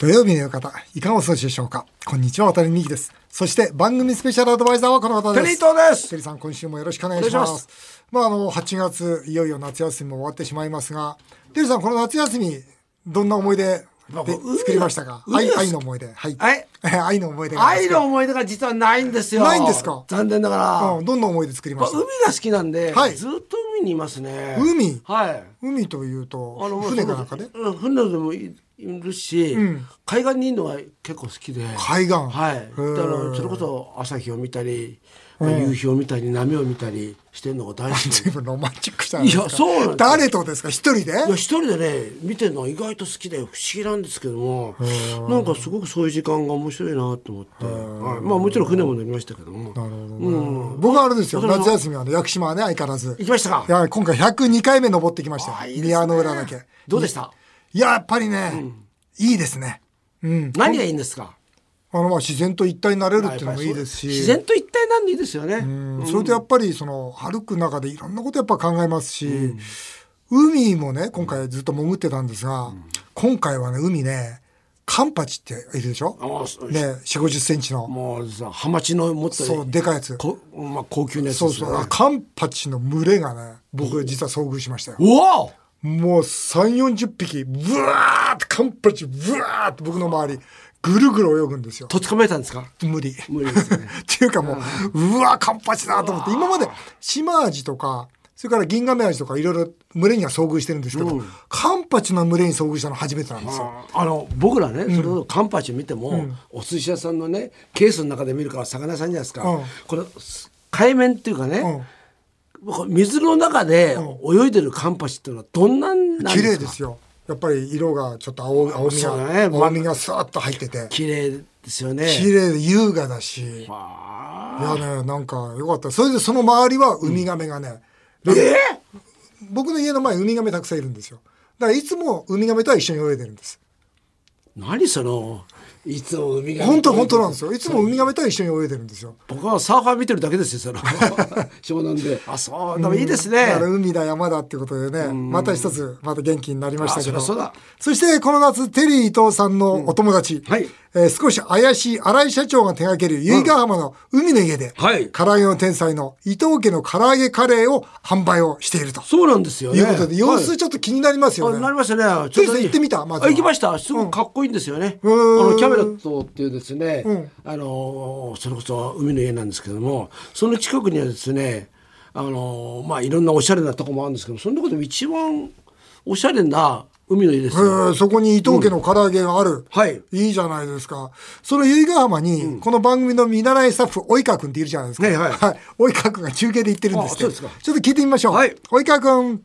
土曜日の夕方、いかがお過ごしでしょうか？こんにちは、渡辺美希です。そして番組スペシャルアドバイザーはこの方です。テリー東ですテリーさん、今週もよろしくお願いします。まあ、あの、8月、いよいよ夏休みも終わってしまいますが、テリーさん、この夏休み、どんな思い出で海作りましたか？愛愛の思い出。はい。はい 愛の思い出が愛の思い出が実はないんですよ。ないんですか？残念ながら。うん、どんな思い出作りました？まあ海が好きなんで、はいずっと海にいますね。海？はい。海というとあの、船かなんかで？うん船でもいいるし、ん。海岸にいるのが結構好きで。海岸。はい。だからそれこそ朝日を見たり、夕日を見たり、波を見たりしてるのが大好き。随分ロマンチックじゃないですか。いやそうなん誰とですか？一人で？いや一人でね見てるのは意外と好きで不思議なんですけどもなんかすごくそういう時間が面白いなと思って、はい、まあもちろん船も乗りましたけども。うん。僕はあれですよ。夏休みはね屋久島はね相変わらず。行きましたか？いや今回102回目登ってきました。ね。宮の浦だけ。どうでした？いややっぱりね、いいですね。うん。何がいいんですか？あのまあ自然と一体になれるっていうのもいいですし。自然と一体なんでいいですよね、うん。それとやっぱりその歩く中でいろんなことやっぱ考えますし、海もね今回ずっと潜ってたんですが、今回はね海ねカンパチっているでしょ？ね4 5 0センチの。もうさハマチのもっとそうでかいやつ。こ、まあ、高級なやつそうそう。あカンパチの群れがね僕実は遭遇しましたよ。うわもう3 4 0匹ブワーってカンパチブワーって僕の周りぐるぐる泳ぐんですよ。とつかめたんですか？無理。無理ですね。っていうかもう、うわ、カンパチだと思って、今までシマアジとか、それからギンガメアジとかいろいろ群れには遭遇してるんですけど、カンパチの群れに遭遇したの初めてなんですよ。あの僕らね、それこそカンパチ見ても、お寿司屋さんのねケースの中で見るから魚屋さんじゃないですか、うん。これ海面っていうかね、水の中で泳いでるカンパチっていうのはどんなんなん綺ですか？麗ですよ。やっぱり色がちょっと青青みが、ね青みがスーッと入ってて、綺麗ですよね綺麗で優雅だし、いあやね、なんかよかった。それでその周りはウミガメがね、ーえ僕の家の前ウミガメたくさんいるんですよ。だからいつもウミガメとは一緒に泳いでるんです。何そのいつも海が本当本当なんですよ。いつもウミガメとは一緒に泳いでるんですよ。僕はサーファー見てるだけですよその。湘南で。あそう。でもいいですね、だから海だ山だっていうことでね、また一つまた元気になりましたけど。あそしてこの夏テリー伊藤さんのお友達、はい。えー少し怪しい新井社長が手掛ける由比ヶ浜の海の家で、はい。唐揚げの天才の伊藤家の唐揚げカレーを販売をしていると。そうなんですよね。いうことで、様子はいちょっと気になりますよね。あなりましたね。テリーさん行ってみたまずは。あ行きました。すごくかっこいいんですよね。あうん。のキャメロットっていうですね、うんあのそれこそ海の家なんですけども、その近くにはですね、あのまあいろんなおしゃれなとこもあるんですけど、その中でも一番おしゃれな海の家ですえよ。ーそこに伊藤家の唐揚げがある。はい。いいじゃないですか。その由比ヶ浜に、この番組の見習いスタッフ、及川くんっているじゃないですか。はいはい及川くんが中継で行ってるんですけど、あそうですかちょっと聞いてみましょう。はい及川くん。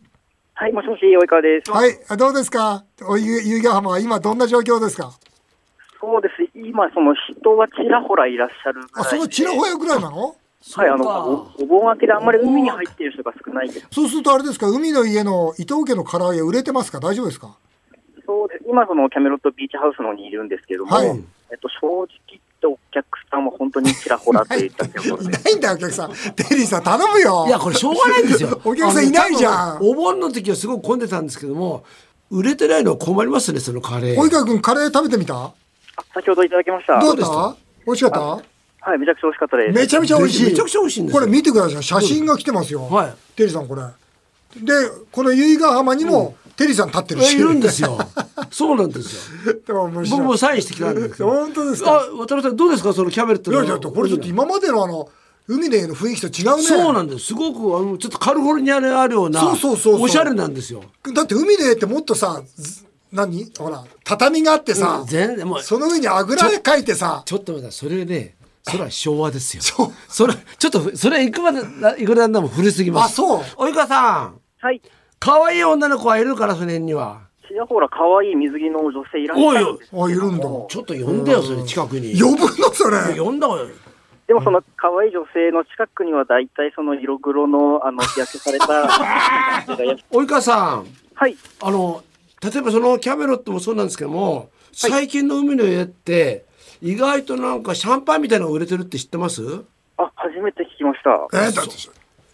はい、もしもし、及川です。はい。あどうですか？由比ヶ浜は今どんな状況ですか？そうです。今、その人はちらほらいらっしゃるぐらいあ、で。そのちらほやぐらいなの？はい、あの、おお盆明けであんまり海に入っている人が少ないです。そうするとあれですか？海の家の伊藤家の唐揚げ売れてますか？大丈夫ですか？そうです。今、そのキャメロットビーチハウスの方にいるんですけども、はいえっと、正直言ってお客さんは本当にちらほらといったところいで。ないんだよ、お客さん。テリーさん頼むよ。いやこれしょうがないんですよ。お客さんいないじゃんお盆の時はすごく混んでたんですけども、売れてないのは困りますねそのカレー。及川くんカレー食べてみた？あ先ほどいただきました。どうですかた美味しかった？はい、めちゃくちゃ美味しかったです。めちゃめちゃ美味しい。めちゃくちゃ美味しいんですよこれ見てください。写真が来てますよ。はいテリーさんこれ。で、この由比ヶ浜にも、テリーさん立ってるし。いるんですよ。そうなんですよ。でも面白い僕もサインしてきたんですよ。本当ですか？あ、渡辺さんどうですか？そのキャベレットの。いやいや、これちょっと今までのあの、海での雰囲気と違うね。そうなんです。すごくあのちょっとカリフォルニアにあるような。そうそうそうそうおしゃれなんですよ。だって海でってもっとさ、ず何？ほら、畳があってさ、全然もうその上にあぐらかいてさ、ちょっと待ってそれね。それは昭和ですよ。そうそれちょっとそれいくまでいくらなんでも古すぎます。あそう及川さん、はい。可愛い女の子はいるからその辺には。ちらほら可愛い水着の女性いらっしゃるんですあ、いるんだ。ちょっと呼んでよそれ近くに。呼ぶのそれ。呼んだわよ。でもその可愛い女性の近くには大体その色黒のあの日焼けされた女性がいらっしゃる及川さん。はい。あの例えばそのキャメロットもそうなんですけども、最近の海の家って意外となんかシャンパンみたいなのが売れてるって知ってます？あ、初めて聞きました。えーだって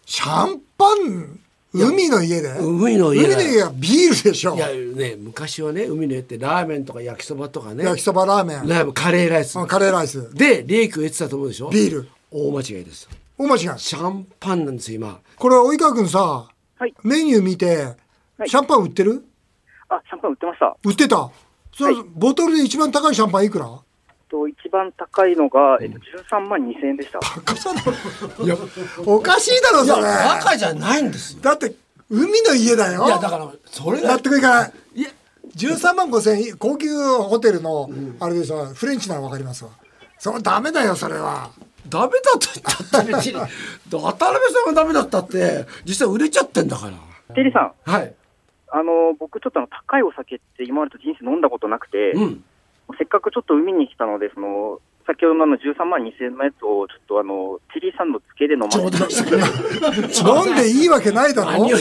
シャンパン海の家で？海の家海の家はビールでしょ。いやね昔はね海の家ってラーメンとか焼きそばとかね。焼きそばラーメン。ラーメンカレーライス。うんカレーライス。で利益を得てたと思うでしょ？ビール。大間違いです。大間違い。シャンパンなんですよ今。これ及川君さはい。メニュー見てはい。シャンパン売ってる？あ、シャンパン売ってました。売ってた？それはい。ボトルで一番高いシャンパンいくら？と一番高いのが、えっと、13万2000円でした。い。いやおかしいだろそれ。バカじゃないんですよ。だって海の家だよ。いやだからそれが納得いかない。いや。13万5千円高級ホテルのあれでしょフレンチなら分かりますわ。それダメだよそれは。ダメだと言ったって別に。渡辺さんがダメだったって実際売れちゃってんだから。テリーさん、はいあの、僕ちょっとあの、高いお酒って今までと人生飲んだことなくて、うん。せっかくちょっと海に来たので、その、先ほどのあの13万2000円のやつを、ちょっとあの、テリーさんの付けで飲ませて。飲んでいいわけないだろ。い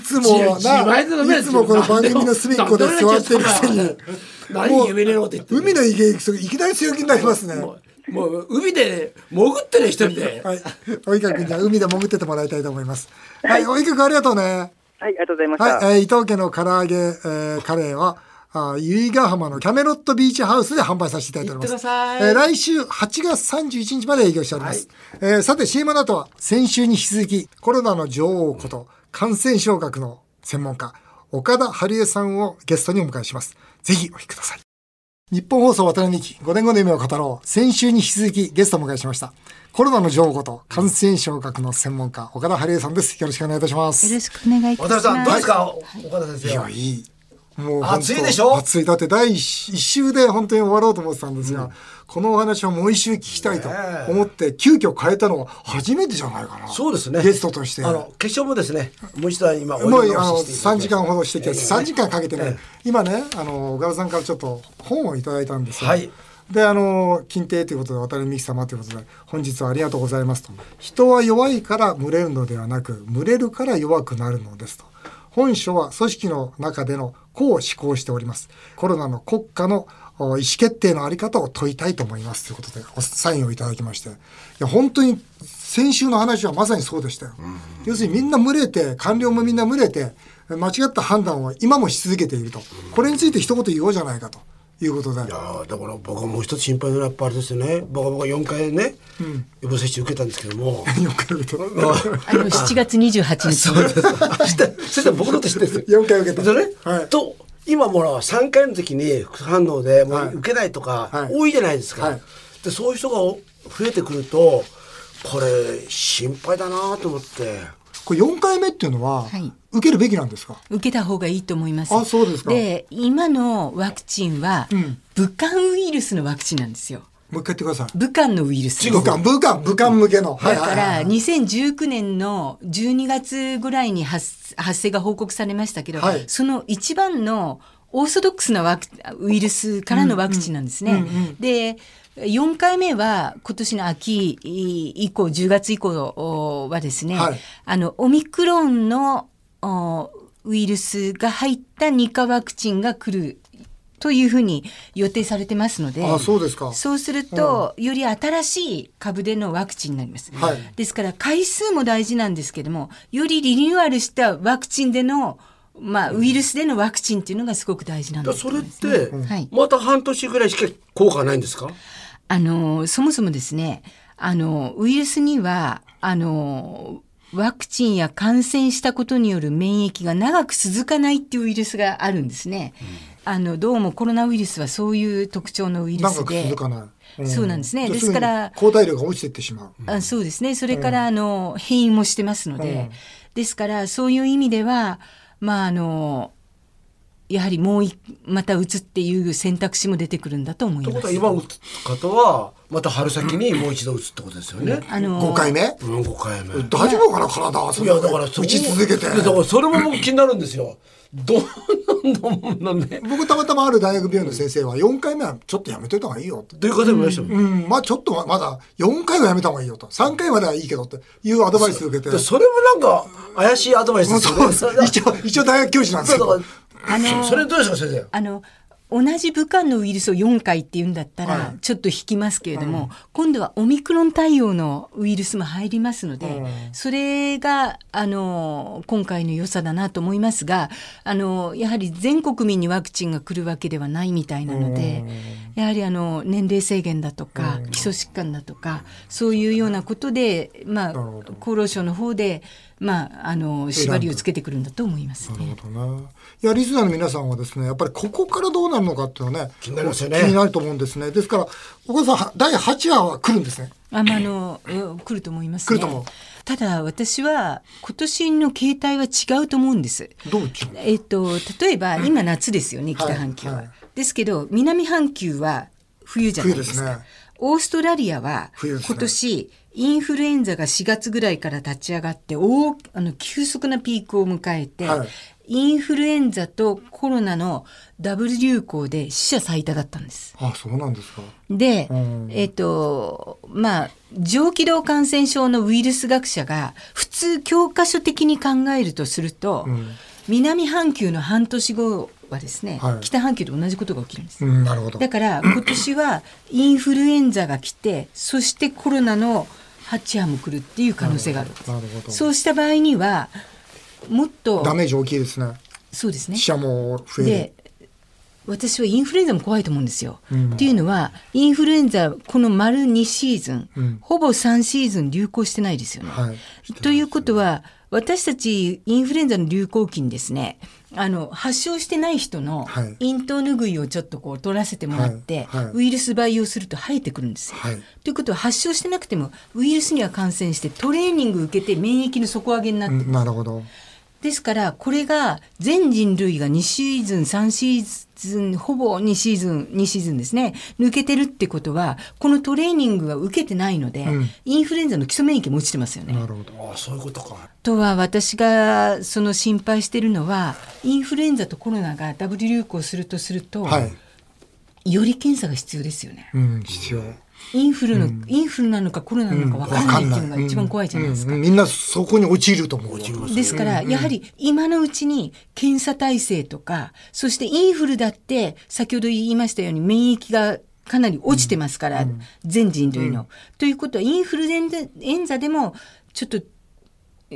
つもないつ。もこの番組の隅っこで座ってるくせに。何夢のこと言って海の。家行くといきなり強気になりますねもう海で潜ってる一人ではい及川君には海で潜っててもらいたいと思いますはい及川君ありがとうねはい、ありがとうございました。はい、えー伊藤家の唐揚げ、えーカレーは、あー由比ヶ浜のキャメロットビーチハウスで販売させていただいております。行ってくださいえー来週8月31日まで営業しております。えーさて CM の後は先週に引き続きコロナの女王こと感染症学の専門家岡田春江さんをゲストにお迎えします。ぜひお聞きください。日本放送渡辺美希5年後の夢を語ろう。先週に引き続きゲストをお迎えしました。コロナの女王こと感染症学の専門家岡田春江さんです。よろしくお願いいたします。よろしくお願いいたします。渡辺さんどうですか？岡田先生いや、いい。もう暑いでしょ？暑い。だって第一週で本当に終わろうと思ってたんですが、このお話をもう一週聞きたいと思って、急遽変えたのは初めてじゃないかな。そうですねゲストとして。あの決勝もですねもう一度今もうあのお呼び3時間ほどしてきて、ええ3時間かけてね、ええ今ね、あの、小川さんからちょっと本をいただいたんですよ。はいで、あの、金亭ということで、渡辺美樹様ということで、本日はありがとうございますと。人は弱いから群れるのではなく、群れるから弱くなるのですと。本書は組織の中でのこう思考しております。コロナの国家のお意思決定のあり方を問いたいと思いますということで、おサインをいただきまして。いや、本当に先週の話はまさにそうでしたよ。要するにみんな群れて、官僚もみんな群れて、間違った判断を今もし続けていると。これについて一言言おうじゃないかということで。いやーだから僕はもう一つ心配なのはやっぱあれですよね。僕は僕は4回ね、予防接種受けたんですけども。4回受けた。あの7月28日。そうです。そして僕のこと知ってる。んです4回受けた。それ、はい。と今もら3回の時に副反応でもはい。う受けないとかはい。多いじゃないですか、はい。でそういう人が増えてくるとこれ心配だなと思って。これ4回目っていうのは、はい受けるべきなんですか？受けた方がいいと思います。あそうですかで、今のワクチンは、うん武漢ウイルスのワクチンなんですよ。もう一回言ってください。武漢のウイルス。武漢、武漢、武漢向けの。はいだからはいはい2019年の12月ぐらいに発発生が報告されましたけど、はいその一番のオーソドックスなワクウイルスからのワクチンなんですね。うんうんうんうんで4回目は今年の秋以降10月以降はですね、はいあのオミクロンのおウイルスが入った2価ワクチンが来るというふうに予定されてますのであそうですか。そうすると、より新しい株でのワクチンになります。はいですから回数も大事なんですけどもよりリニューアルしたワクチンでの、まあ、ウイルスでのワクチンっていうのがすごく大事なんですそれって、はい。また半年ぐらいしか効果ないんですか？あのそもそもですねあのウイルスにはあのワクチンや感染したことによる免疫が長く続かないっていうウイルスがあるんですね。あのどうもコロナウイルスはそういう特徴のウイル長くスで続かない。そうなんですねですから抗体量が落ちていってしまう。あそうですねそれから、あの変異もしてますので、うんですからそういう意味ではまああのやはりもういまた打つっていう選択肢も出てくるんだと思いというます。ことは今打つ方はまた春先にもう一度打つってことですよね。あの5回目？うん、5回目。大丈夫かな体はそいれやだから打ち続けてだからそれも僕気になるんですよ。どんどんどんね。僕たまたまある大学病院の先生は4回目はちょっとやめといた方がいいよと。という方もいましたもん。うん、まあちょっとまだ4回はやめた方がいいよと。3回まではいいけどっていうアドバイスを受けて。でそれもなんか怪しいアドバイスですよね。一応、一応大学教授なんですけどそうだ。からそそれどうですか先生？あの同じ武漢のウイルスを4回っていうんだったはらい。ちょっと引きますけれども、今度はオミクロン対応のウイルスも入りますので、うん。それがあの今回の良さだなと思いますがあのやはり全国民にワクチンが来るわけではないみたいなので、やはりあの年齢制限だとか、基礎疾患だとかそういうようなことで、まあ、厚労省の方で、まあ、あの縛りをつけてくるんだと思いますなね。るほどな。いや、リスナーの皆さんはですね、やっぱりここからどうなるのかっていうのはね、気になりますよね気になると思うんですね。ですから、岡田さん、第8話は来るんですね。あまあ、あのうん来ると思います、ね。来ると思うただ私は今年の形態は違うと思うんです。どう違う？えっと例えば今夏ですよね、北半球は。はいですけど南半球は冬じゃないですか。冬ですねオーストラリアは今年インフルエンザが4月ぐらいから立ち上がって大あの急速なピークを迎えて、はいインフルエンザとコロナのダブル流行で死者最多だったんです。あ、そうなんですか。で、うんえっ、と、まあ、上気道感染症のウイルス学者が普通教科書的に考えるとすると、うん南半球の半年後はですね、はい北半球で同じことが起きるんです。うん、なるほど。だから今年はインフルエンザが来て、そしてコロナの8波も来るっていう可能性がある。なるほど。そうした場合には、もっと、ダメージ大きいですね。そうですね死。者も増える。で私はインフルエンザも怖いと思うんですよ。うんっていうのはインフルエンザこの丸2シーズン、うんほぼ3シーズン流行してないですよね。はい。ということは私たちインフルエンザの流行期にですねあの発症してない人のはい咽頭拭いをちょっとこう取らせてもらって、はいはいウイルス培養すると生えてくるんですよ。はい。ということは発症してなくてもウイルスには感染してトレーニング受けて免疫の底上げになってうんなるほど。ですからこれが全人類が2シーズン3シーズンほぼ2シーズン2シーズンですね抜けてるってことはこのトレーニングが受けてないので、うんインフルエンザの基礎免疫も落ちてますよね。なるほど。ああそういうことか。とは私がその心配してるのはインフルエンザとコロナがダブル流行するとすると、はい。より検査が必要ですよね。うん、必要。インフルの、インフルなのかコロナなのか分からないっていうのが一番怖いじゃないですか。うん。うん。みんなそこに陥ると思う。ですから、やはり今のうちに検査体制とか、そしてインフルだって、先ほど言いましたように免疫がかなり落ちてますから、全人類の。ということは、インフルエンザエンザでも、ちょっと、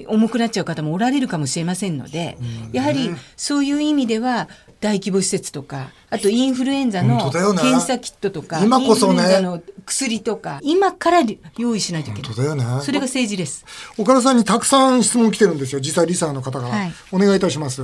重くなっちゃう方もおられるかもしれませんので、やはりそういう意味では大規模施設とかあとインフルエンザの検査キットとか、今こそねインフルエンザの薬とか今から用意しないといけない本当だよねそれが政治です。岡田さんにたくさん質問来てるんですよ。実際リサーの方から。はいお願いいたします。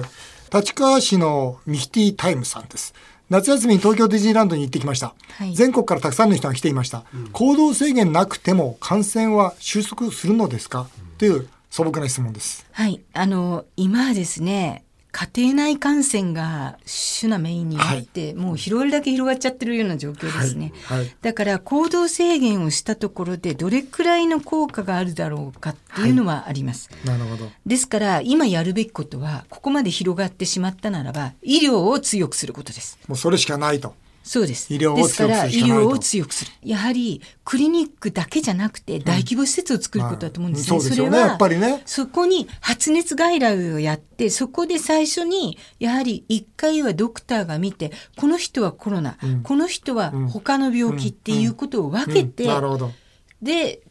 立川市のミキティタイムさんです。夏休みに東京ディズニーランドに行ってきました。はい全国からたくさんの人が来ていました。行動制限なくても感染は収束するのですか？という素朴な質問です。はい、あの今はですね家庭内感染が主なメインになって、もう広がるだけ広がっちゃってるような状況ですね、はい。はい。だから行動制限をしたところでどれくらいの効果があるだろうかっていうのはあります、なるほど。ですから今やるべきことはここまで広がってしまったならば医療を強くすることです。もうそれしかないと。そうです。医療をですから医強くするしかないと。療を強くする。やはりクリニックだけじゃなくて大規模施設を作ることだと思うんですね。うんそうですよね。やっぱりね。そこに発熱外来をやってそこで最初にやはり1回はドクターが見てこの人はコロナ、この人は他の病気っていうことを分けて、うん。なるほど。で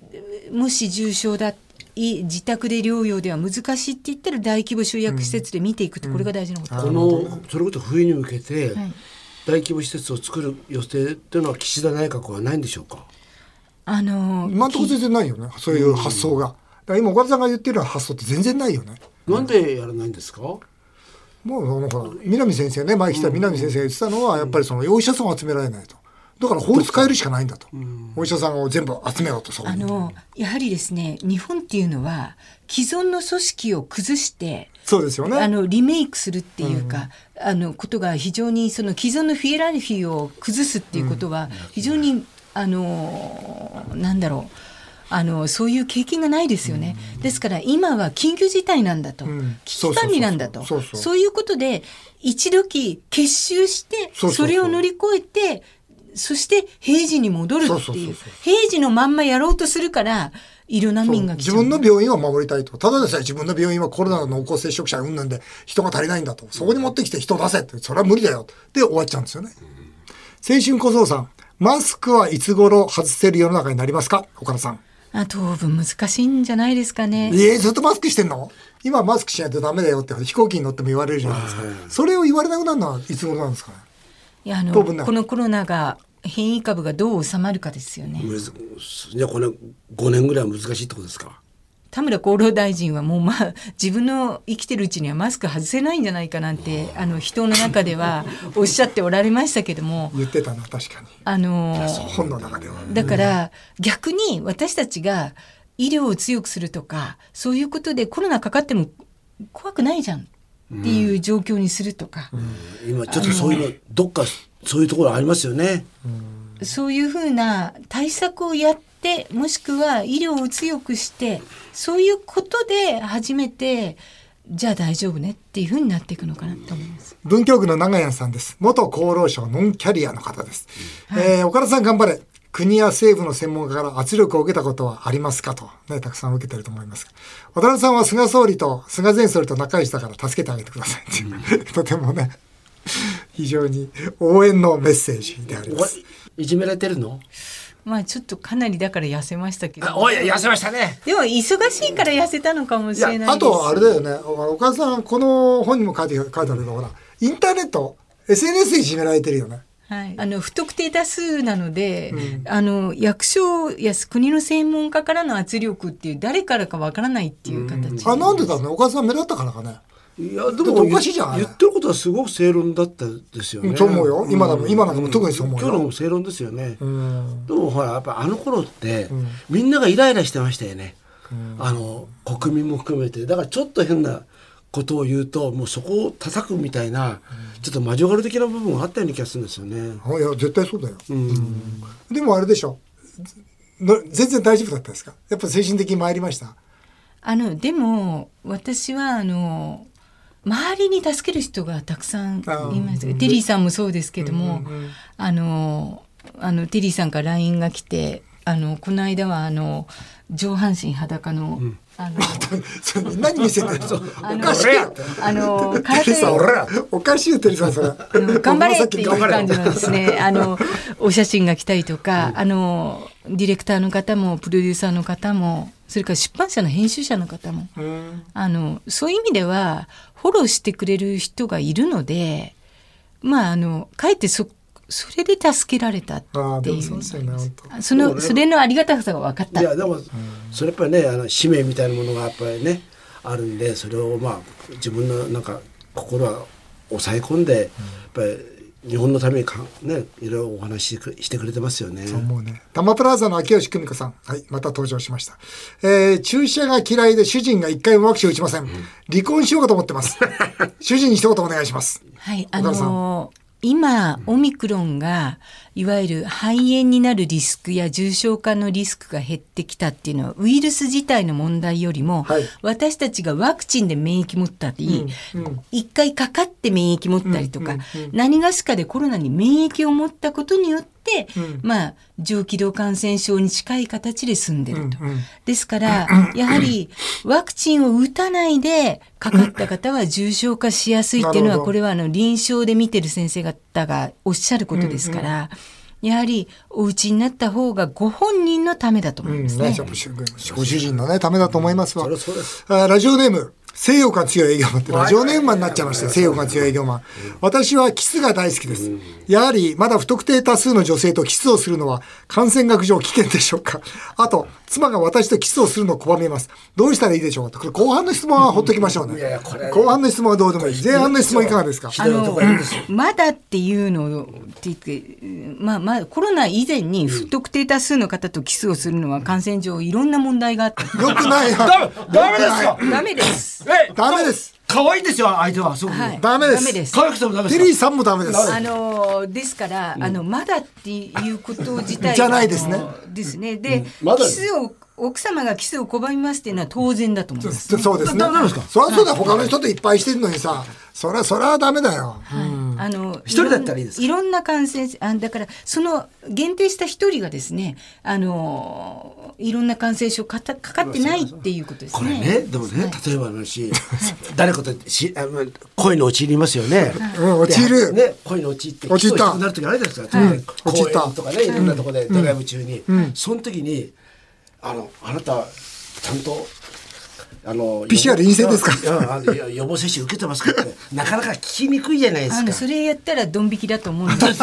もし重症だい自宅で療養では難しいって言ったら大規模集約施設で見ていくってこれが大事なこと。このそれこそ冬に向けてはい大規模施設を作る予定っていうのは岸田内閣はないんでしょうか？あの今のところ全然ないよね。そういう発想が。だから今岡田さんが言ってる発想って全然ないよね。なんでやらないんですか？もうあのほら南先生ね前来た南先生が言ってたのはやっぱりそのお医者さんを集められないとだから法律変えるしかないんだとお医者さんを全部集めようとそうあのやはりですね日本っていうのは既存の組織を崩してそうですよね。あのリメイクするっていうか、あのことが非常にその既存のフィエラルフィーを崩すっていうことは非常に、あのなんだろうあのそういう経験がないですよね、ですから今は緊急事態なんだと、ん。危機管理なんだと。そういうことで一時結集してそれを乗り越えてそして平時に戻るっていう。平時のまんまやろうとするから医療難民が自分の病院を守りたいと。ただでさえ自分の病院はコロナの濃厚接触者うんぬんで人が足りないんだと。そこに持ってきて人出せって。それは無理だよ。で終わっちゃうんですよね。青春小僧さん。マスクはいつ頃外せる世の中になりますか？岡田さん。あ当分難しいんじゃないですかね。ええずっとマスクしてんの？今マスクしないとダメだよって飛行機に乗っても言われるじゃないですか。それを言われなくなるのはいつ頃なんですかね？いやあのこのコロナが変異株がどう収まるかですよね。じゃあこれ5年ぐらいは難しいってことですか？田村厚労大臣はもうまあ自分の生きてるうちにはマスク外せないんじゃないかなんてあ。の人の中では おっしゃっておられましたけども。言ってたな、確かに。あの本の中では。だから逆に私たちが医療を強くするとかそういうことでコロナかかっても怖くないじゃんっていう状況にするとか、今ちょっとそういうのどっかそういうところありますよね。そういうふうな対策をやってもしくは医療を強くしてそういうことで初めてじゃあ大丈夫ねっていうふうになっていくのかなと思います。文京区の長屋さんです。元厚労省ノンキャリアの方です。えー岡田さん頑張れ。国や政府の専門家から圧力を受けたことはありますかと、ね、たくさん受けてると思いますが。渡辺さんは菅総理と、菅前総理と仲良しだから助けてあげてくださいっていう、とてもね、非常に応援のメッセージであります。いじめられてるの？まあちょっとかなりだから痩せましたけど。おい痩せましたね。でも忙しいから痩せたのかもいしれないです。や、あとあれだよね、岡田さん、この本にも書いて書いてあるけど、ほら、インターネット、SNS でいじめられてるよね。はい、あの不特定多数なので、あの役所や国の専門家からの圧力っていう誰からかわからないっていう形で、あ、なんでだろうね、岡田さん目立ったからかね。いやでだっておかしいじゃん言ってることはすごく正論だったですよね。そう思うよ今だも今なんかも特にそう思うよ今日のも正論ですよね。うん。でもほらやっぱあの頃って、みんながイライラしてましたよね。あの国民も含めてだからちょっと変なことを言うともうそこを叩くみたいな、ちょっとマジョガル的な部分があったような気がするんですよね。あいや、絶対そうだよ。でもあれでしょ。の全然大丈夫だったですか？やっぱ精神的に参りました？あのでも私はあの周りに助ける人がたくさんいますテリーさんもそうですけども、あのあのテリーさんから LINE が来てあのこの間はあの上半身裸の、あのそれ 何見せてるの？おかしいよ。あのテ空手さん、俺ら。おかしいよ、テリーさん、それ。あの頑張れっていう感じなんですね。あのお写真が来たりとか、あのディレクターの方もプロデューサーの方も、それから出版社の編集者の方も、うん。あのそういう意味ではフォローしてくれる人がいるので、まああのかえってそそれで助けられたっていう。そ。そのそれのありがたさが分かった。いやでも、それやっぱりねあの使命みたいなものがやっぱりねあるんでそれをまあ自分のなんか心は抑え込んで、やっぱり日本のためにかねいろいろお話ししてくれてますよね。そう思うね。タマプラザの秋吉久美子さん。はい、また登場しました。えー、注射が嫌いで主人が一回もワクチン打ちません。離婚しようかと思ってます。主人に一言お願いします。はい、あの今オミクロンがいわゆる肺炎になるリスクや重症化のリスクが減ってきたっていうのはウイルス自体の問題よりも、はい。私たちがワクチンで免疫持ったり、一回かかって免疫持ったりとか、何がしかでコロナに免疫を持ったことによって、まあ上気道感染症に近い形で済んでると。ですから、やはりワクチンを打たないでかかった方は重症化しやすいっていうのは、これはあの臨床で見てる先生方がおっしゃることですから、やはりお家になった方がご本人のためだと思うん、いますね。ね、やっぱご主人のね、ためだと思いますわ。ラジオネーム、性欲が強い営業マンってラジオネームマンになっちゃいましたよ。性欲が強い営業マン。私はキスが大好きです。やはり、まだ不特定多数の女性とキスをするのは感染学上危険でしょうかあと、妻が私とキスをするのを拒みます。どうしたらいいでしょうかこれ後半の質問はほっときましょうね。いやいやこれ後半の質問はどうでもいい。前半の質問いかがですか？あのまだっていうのって言って、まあまあコロナ以前に不特定多数の方とキスをするのは感染上いろんな問題があってよくないよ。ダメですか？ダメです。えダメです。可愛いですよ相手はすごく、はい。ダメですダメです。可愛くてもダメですかテリーさんもダメです。あのですから、あのまだっていうこと自体がじゃないですねですね。で、まだキスを奥様がキスを拒みますっていうのは当然だと思います。そうですね。ダメなんですか？そりゃそうだよ。他の人といっぱいしてるのにさ、そりゃ、そりゃダメだよ。うんあの一人だったらいいですか？いろんな感染あだからその限定した一人がですねあのいろんな感染症かたかかってないっていうことですこね。れねでもね、例えばの話誰かとしあの恋に陥りますよね、うん陥る。でね恋に陥って陥った。なる時あるじゃないですか、ね公陥った。園とかねいろんなところでドライブ中に、その時にあのあなたちゃんとあの PCR 陰性ですか？いや予防接種受けてますかってなかなか聞きにくいじゃないですか。あのそれやったらドン引きだと思うんです。で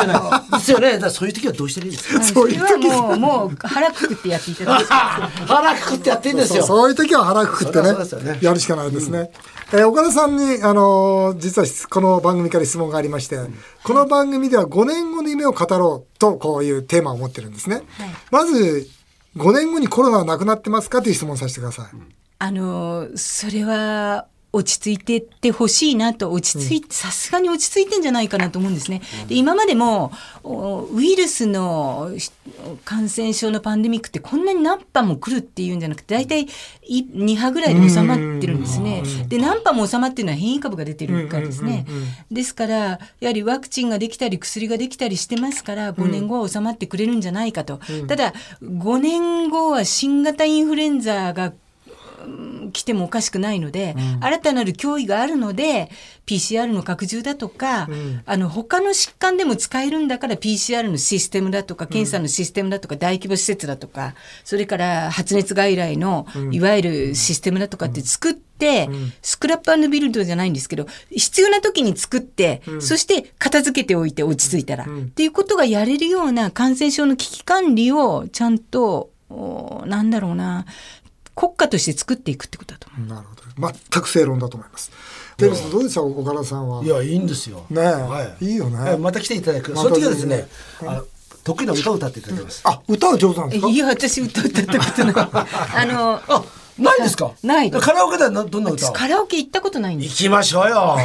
すよね。だからそういう時はどうしたらいいですか？それは。もうもう腹くくってやっていただい。腹くくってやってんですそうよそういう時は腹くくってね。そりゃそうですよね。やるしかないですね。えー岡田さんに、あのー実はこの番組から質問がありまして、この番組では5年後の夢を語ろうとこういうテーマを持ってるんですね。まず5年後にコロナはなくなってますか？という質問させてください。あのそれは落ち着いてってほしいなと落ち着いてさすがに落ち着いてんじゃないかなと思うんですね。で今までもおウイルスのし感染症のパンデミックってこんなに何波も来るっていうんじゃなくて大体い2波ぐらいで収まってるんですね。で何波も収まってるのは変異株が出てるからですね。ですからやはりワクチンができたり薬ができたりしてますから5年後は収まってくれるんじゃないかと。ただ5年後は新型インフルエンザが来てもおかしくないので、新たなる脅威があるので PCR の拡充だとか、あの他の疾患でも使えるんだから PCR のシステムだとか検査のシステムだとか、大規模施設だとかそれから発熱外来のいわゆるシステムだとかって作って、スクラップビルドじゃないんですけど必要な時に作って、そして片付けておいて落ち着いたら、っていうことがやれるような感染症の危機管理をちゃんとおなんだろうな国家として作っていくってことだと思う。なるほど。全く正論だと思います。デビスどうでした？岡田さんは。いやいいんですよ。ねえ。はい。いいよね。はいまた来ていただく、またその時はですね、あの得意な歌を歌っていただきます、あ、歌は上手なんですか？いや私歌歌ったことない。あのあないですか？ない。ですカラオケではなどんな歌を？カラオケ行ったことないんです。行きましょうよ。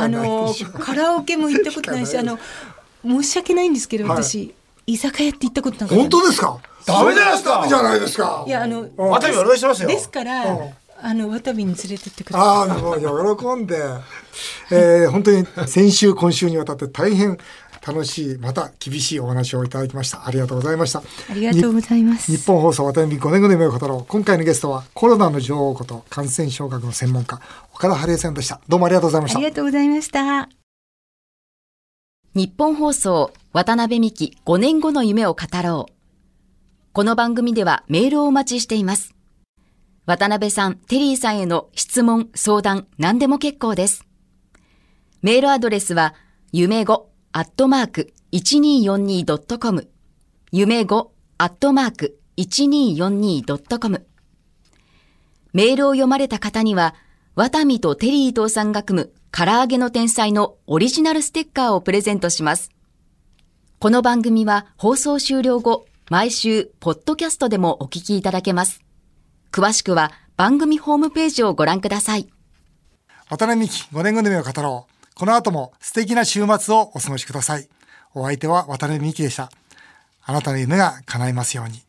あのカラオケも行ったことないし、あの申し訳ないんですけど、私居酒屋って行ったことなかった。本当ですか？ダメじゃないですかダメじゃないですかいやあの渡辺お願いしますよですから、あの渡部に連れてってください。ああ、もう喜んで、えー本当に先週、今週にわたって大変楽しい、また厳しいお話をいただきました。ありがとうございました。ありがとうございます日本放送渡辺美5年後の夢を語ろう。今回のゲストはコロナの女王こと感染症学の専門家、岡田春江さんでした。どうもありがとうございましたあり。がとうございました。日本放送渡辺美希5年後の夢を語ろう。この番組ではメールをお待ちしています。渡辺さん、テリーさんへの質問、相談、何でも結構です。メールアドレスは、夢5アットマーク 1242.com 夢5アットマーク 1242.com メールを読まれた方には、ワタミとテリー伊藤さんが組む唐揚げの天才のオリジナルステッカーをプレゼントします。この番組は放送終了後、毎週、ポッドキャストでもお聞きいただけます。詳しくは番組ホームページをご覧ください。渡辺美希5年後の夢を語ろう。この後も素敵な週末をお過ごしください。お相手は渡辺美希でした。あなたの夢が叶いますように。